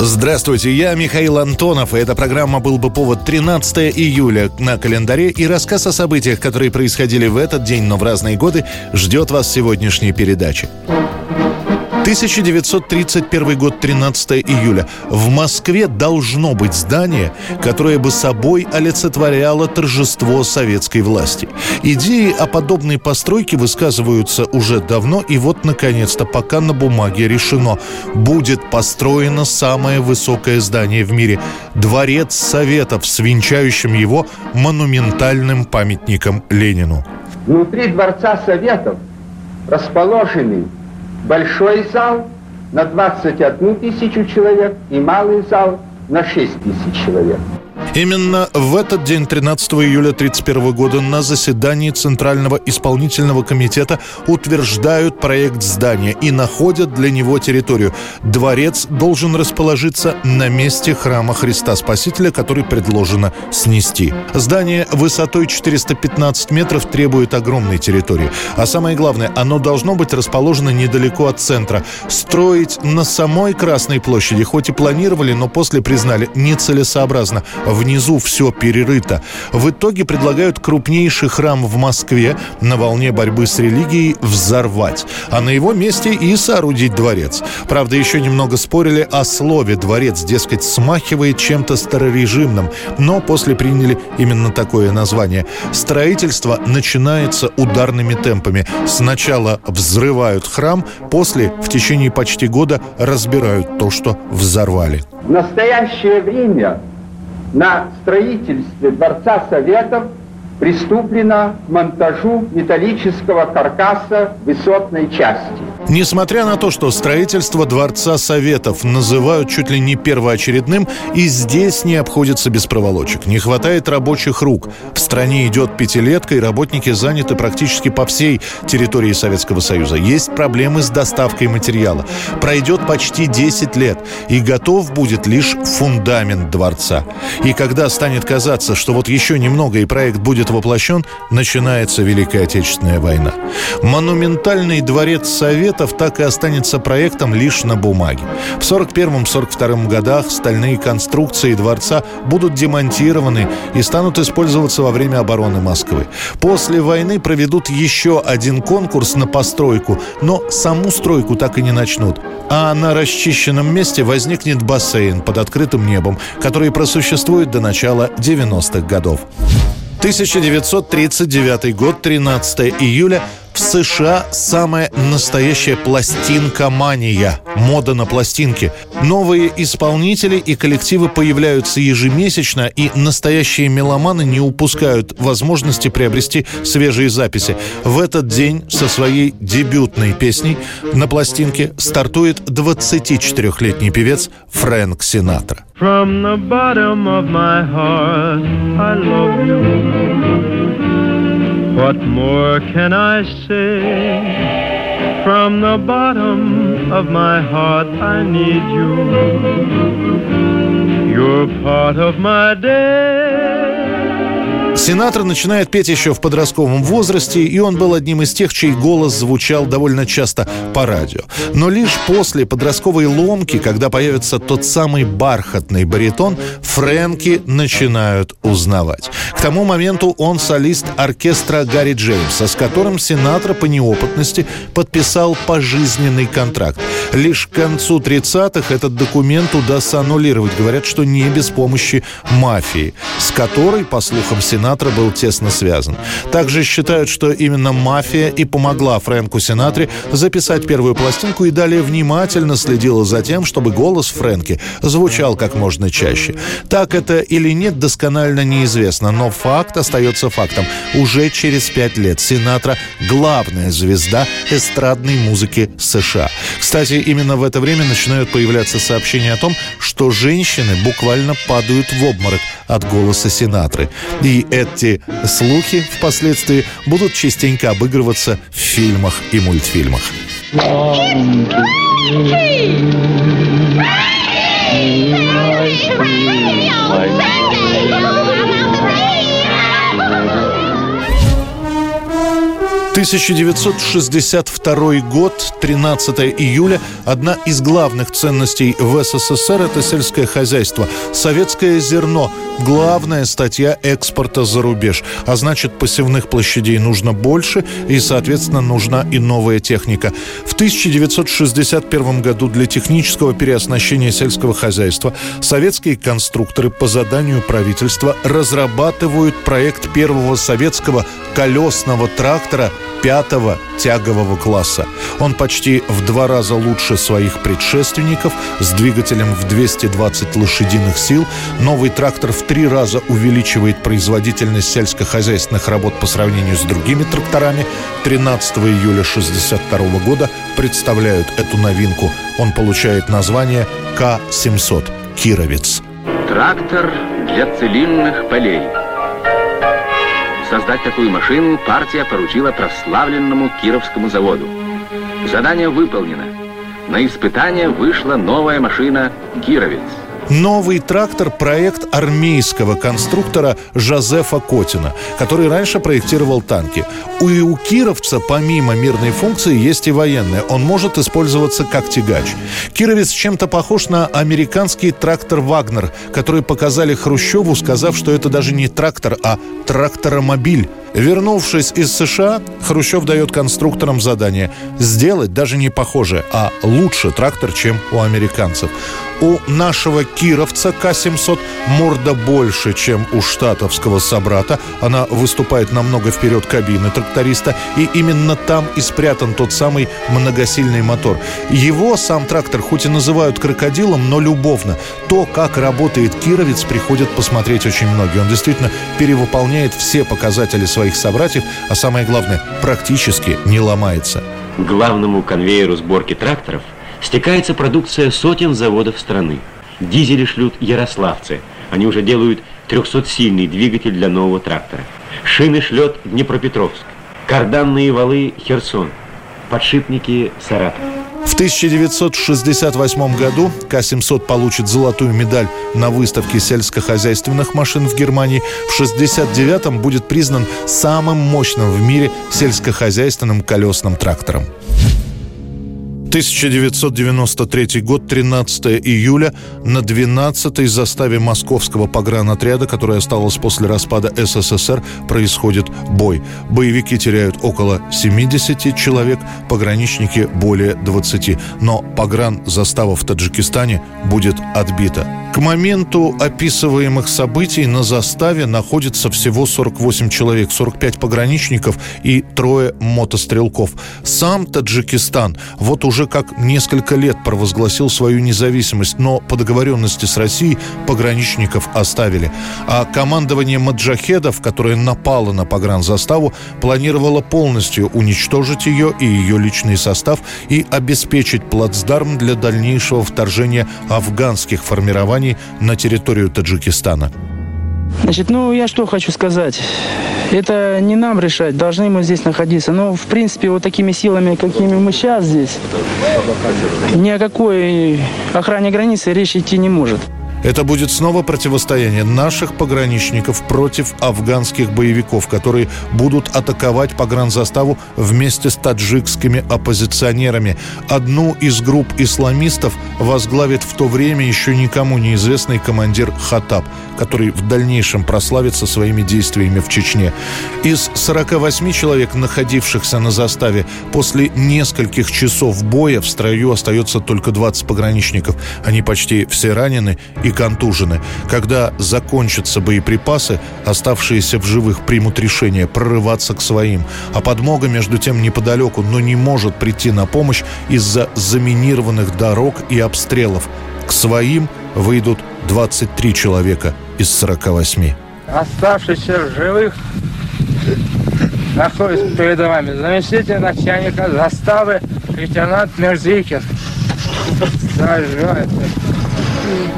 Здравствуйте, я Михаил Антонов, и эта программа «Был бы повод» 13 июля на календаре, и рассказ о событиях, которые происходили в этот день, но в разные годы, ждет вас в сегодняшней передаче. 1931 год, 13 июля. В Москве должно быть здание, которое бы собой олицетворяло торжество советской власти. Идеи о подобной постройке высказываются уже давно, и вот, наконец-то, пока на бумаге решено, будет построено самое высокое здание в мире – Дворец Советов с венчающим его монументальным памятником Ленину. Внутри Дворца Советов расположены большой зал на 21 тысячу человек и малый зал на 6 тысяч человек. Именно в этот день, 13 июля 1931 года, на заседании Центрального исполнительного комитета утверждают проект здания и находят для него территорию. Дворец должен расположиться на месте храма Христа Спасителя, который предложено снести. Здание высотой 415 метров требует огромной территории. А самое главное, оно должно быть расположено недалеко от центра. Строить на самой Красной площади, хоть и планировали, но после признали нецелесообразно внизу все перерыто. В итоге предлагают крупнейший храм в Москве на волне борьбы с религией взорвать, а на его месте и соорудить дворец. Правда, еще немного спорили о слове «дворец», дескать, смахивает чем-то старорежимным, но после приняли именно такое название. Строительство начинается ударными темпами. Сначала взрывают храм, после в течение почти года разбирают то, что взорвали. В настоящее время на строительстве Дворца Советов приступлено к монтажу металлического каркаса высотной части. Несмотря на то, что строительство Дворца Советов называют чуть ли не первоочередным, и здесь не обходится без проволочек. Не хватает рабочих рук. В стране идет пятилетка, и работники заняты практически по всей территории Советского Союза. Есть проблемы с доставкой материала. Пройдет почти 10 лет, и готов будет лишь фундамент дворца. И когда станет казаться, что вот еще немного и проект будет воплощен, начинается Великая Отечественная война. Монументальный дворец Советов так и останется проектом лишь на бумаге. В 1941-1942 годах стальные конструкции дворца будут демонтированы и станут использоваться во время обороны Москвы. После войны проведут еще один конкурс на постройку, но саму стройку так и не начнут. А на расчищенном месте возникнет бассейн под открытым небом, который просуществует до начала 90-х годов. 1939 год, 13 июля. В США самая настоящая пластинка-мания. Мода на пластинки. Новые исполнители и коллективы появляются ежемесячно, и настоящие меломаны не упускают возможности приобрести свежие записи. В этот день со своей дебютной песней на пластинке стартует 24-летний певец Фрэнк Синатра. From the bottom of my heart, I love you. What more can I say? From the bottom of my heart, I need you. You're part of my day. Синатра начинает петь еще в подростковом возрасте, и он был одним из тех, чей голос звучал довольно часто по радио. Но лишь после подростковой ломки, когда появится тот самый бархатный баритон, Фрэнки начинают узнавать. К тому моменту он солист оркестра Гарри Джеймса, с которым Синатра по неопытности подписал пожизненный контракт. Лишь к концу 30-х этот документ удастся аннулировать. Говорят, что не без помощи мафии, с которой, по слухам Синатра, Синатра был тесно связан. Также считают, что именно мафия и помогла Фрэнку Синатре записать первую пластинку и далее внимательно следила за тем, чтобы голос Фрэнки звучал как можно чаще. Так это или нет, досконально неизвестно, но факт остается фактом. Уже через пять лет Синатра – главная звезда эстрадной музыки США. Кстати, именно в это время начинают появляться сообщения о том, что женщины буквально падают в обморок от голоса Синатры. И эти слухи впоследствии будут частенько обыгрываться в фильмах и мультфильмах. Тысяча девятьсот шестьдесят второй год, 13 июля. Одна из главных ценностей в СССР – это сельское хозяйство. Советское зерно – главная статья экспорта за рубеж. А значит, посевных площадей нужно больше, и, соответственно, нужна и новая техника. В 1961 году для технического переоснащения сельского хозяйства советские конструкторы по заданию правительства разрабатывают проект первого советского колесного трактора пятого тягового класса. Он почти в два раза лучше своих предшественников с двигателем в 220 лошадиных сил. Новый трактор в три раза увеличивает производительность сельскохозяйственных работ по сравнению с другими тракторами. 13 июля 1962 года представляют эту новинку. Он получает название К-700 «Кировец». Трактор для целинных полей – Создать такую машину партия поручила прославленному Кировскому заводу. Задание выполнено. На испытание вышла новая машина «Кировец». Новый трактор – проект армейского конструктора Жозефа Котина, который раньше проектировал танки. У, и у кировца помимо мирной функции есть и военная. Он может использоваться как тягач. Кировец чем-то похож на американский трактор «Вагнер», который показали Хрущеву, сказав, что это даже не трактор, а тракторомобиль. Вернувшись из США, Хрущев дает конструкторам задание сделать даже не похоже, а лучше трактор, чем у американцев. У нашего кировца К-700 морда больше, чем у штатовского собрата. Она выступает намного вперед кабины тракториста, и именно там и спрятан тот самый многосильный мотор. Его сам трактор хоть и называют крокодилом, но любовно. То, как работает кировец, приходят посмотреть очень многие. Он действительно перевыполняет все показатели своих собратьев, а самое главное, практически не ломается. К главному конвейеру сборки тракторов стекается продукция сотен заводов страны. Дизели шлют ярославцы. Они уже делают 300-сильный двигатель для нового трактора. Шины шлет Днепропетровск. Карданные валы Херсон. Подшипники Саратов. В 1968 году К-700 получит золотую медаль на выставке сельскохозяйственных машин в Германии. В 1969 будет признан самым мощным в мире сельскохозяйственным колесным трактором. 1993 год, 13 июля, на 12-й заставе московского погранотряда, которая осталась после распада СССР, происходит бой. Боевики теряют около 70 человек, пограничники более 20. Но погран застава в Таджикистане будет отбита. К моменту описываемых событий на заставе находится всего 48 человек, 45 пограничников и трое мотострелков. Сам Таджикистан вот уже как несколько лет провозгласил свою независимость, но по договоренности с Россией пограничников оставили. А командование маджахедов, которое напало на погранзаставу, планировало полностью уничтожить ее и ее личный состав и обеспечить плацдарм для дальнейшего вторжения афганских формирований вторжении на территорию Таджикистана? Значит, ну я что хочу сказать. Это не нам решать, должны мы здесь находиться. Но, в принципе, вот такими силами, какими мы сейчас здесь, ни о какой охране границы речь идти не может. Это будет снова противостояние наших пограничников против афганских боевиков, которые будут атаковать погранзаставу вместе с таджикскими оппозиционерами. Одну из групп исламистов возглавит в то время еще никому неизвестный командир Хатаб, который в дальнейшем прославится своими действиями в Чечне. Из 48 человек, находившихся на заставе, после нескольких часов боя в строю остается только 20 пограничников. Они почти все ранены и контужены. Когда закончатся боеприпасы, оставшиеся в живых примут решение прорываться к своим. А подмога, между тем, неподалеку, но не может прийти на помощь из-за заминированных дорог и обстрелов. К своим выйдут 23 человека из 48. Оставшиеся в живых находится перед вами заместитель начальника заставы лейтенант Мерзикин. Заживает.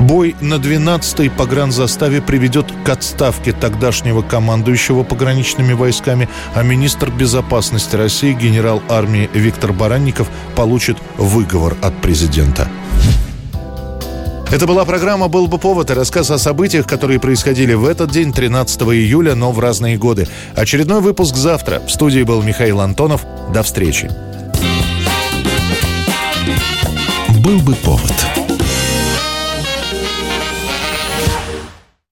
Бой на 12-й погранзаставе приведет к отставке тогдашнего командующего пограничными войсками, а министр безопасности России генерал армии Виктор Баранников получит выговор от президента. Это была программа «Был бы повод» и рассказ о событиях, которые происходили в этот день, 13 июля, но в разные годы. Очередной выпуск завтра. В студии был Михаил Антонов. До встречи. «Был бы повод»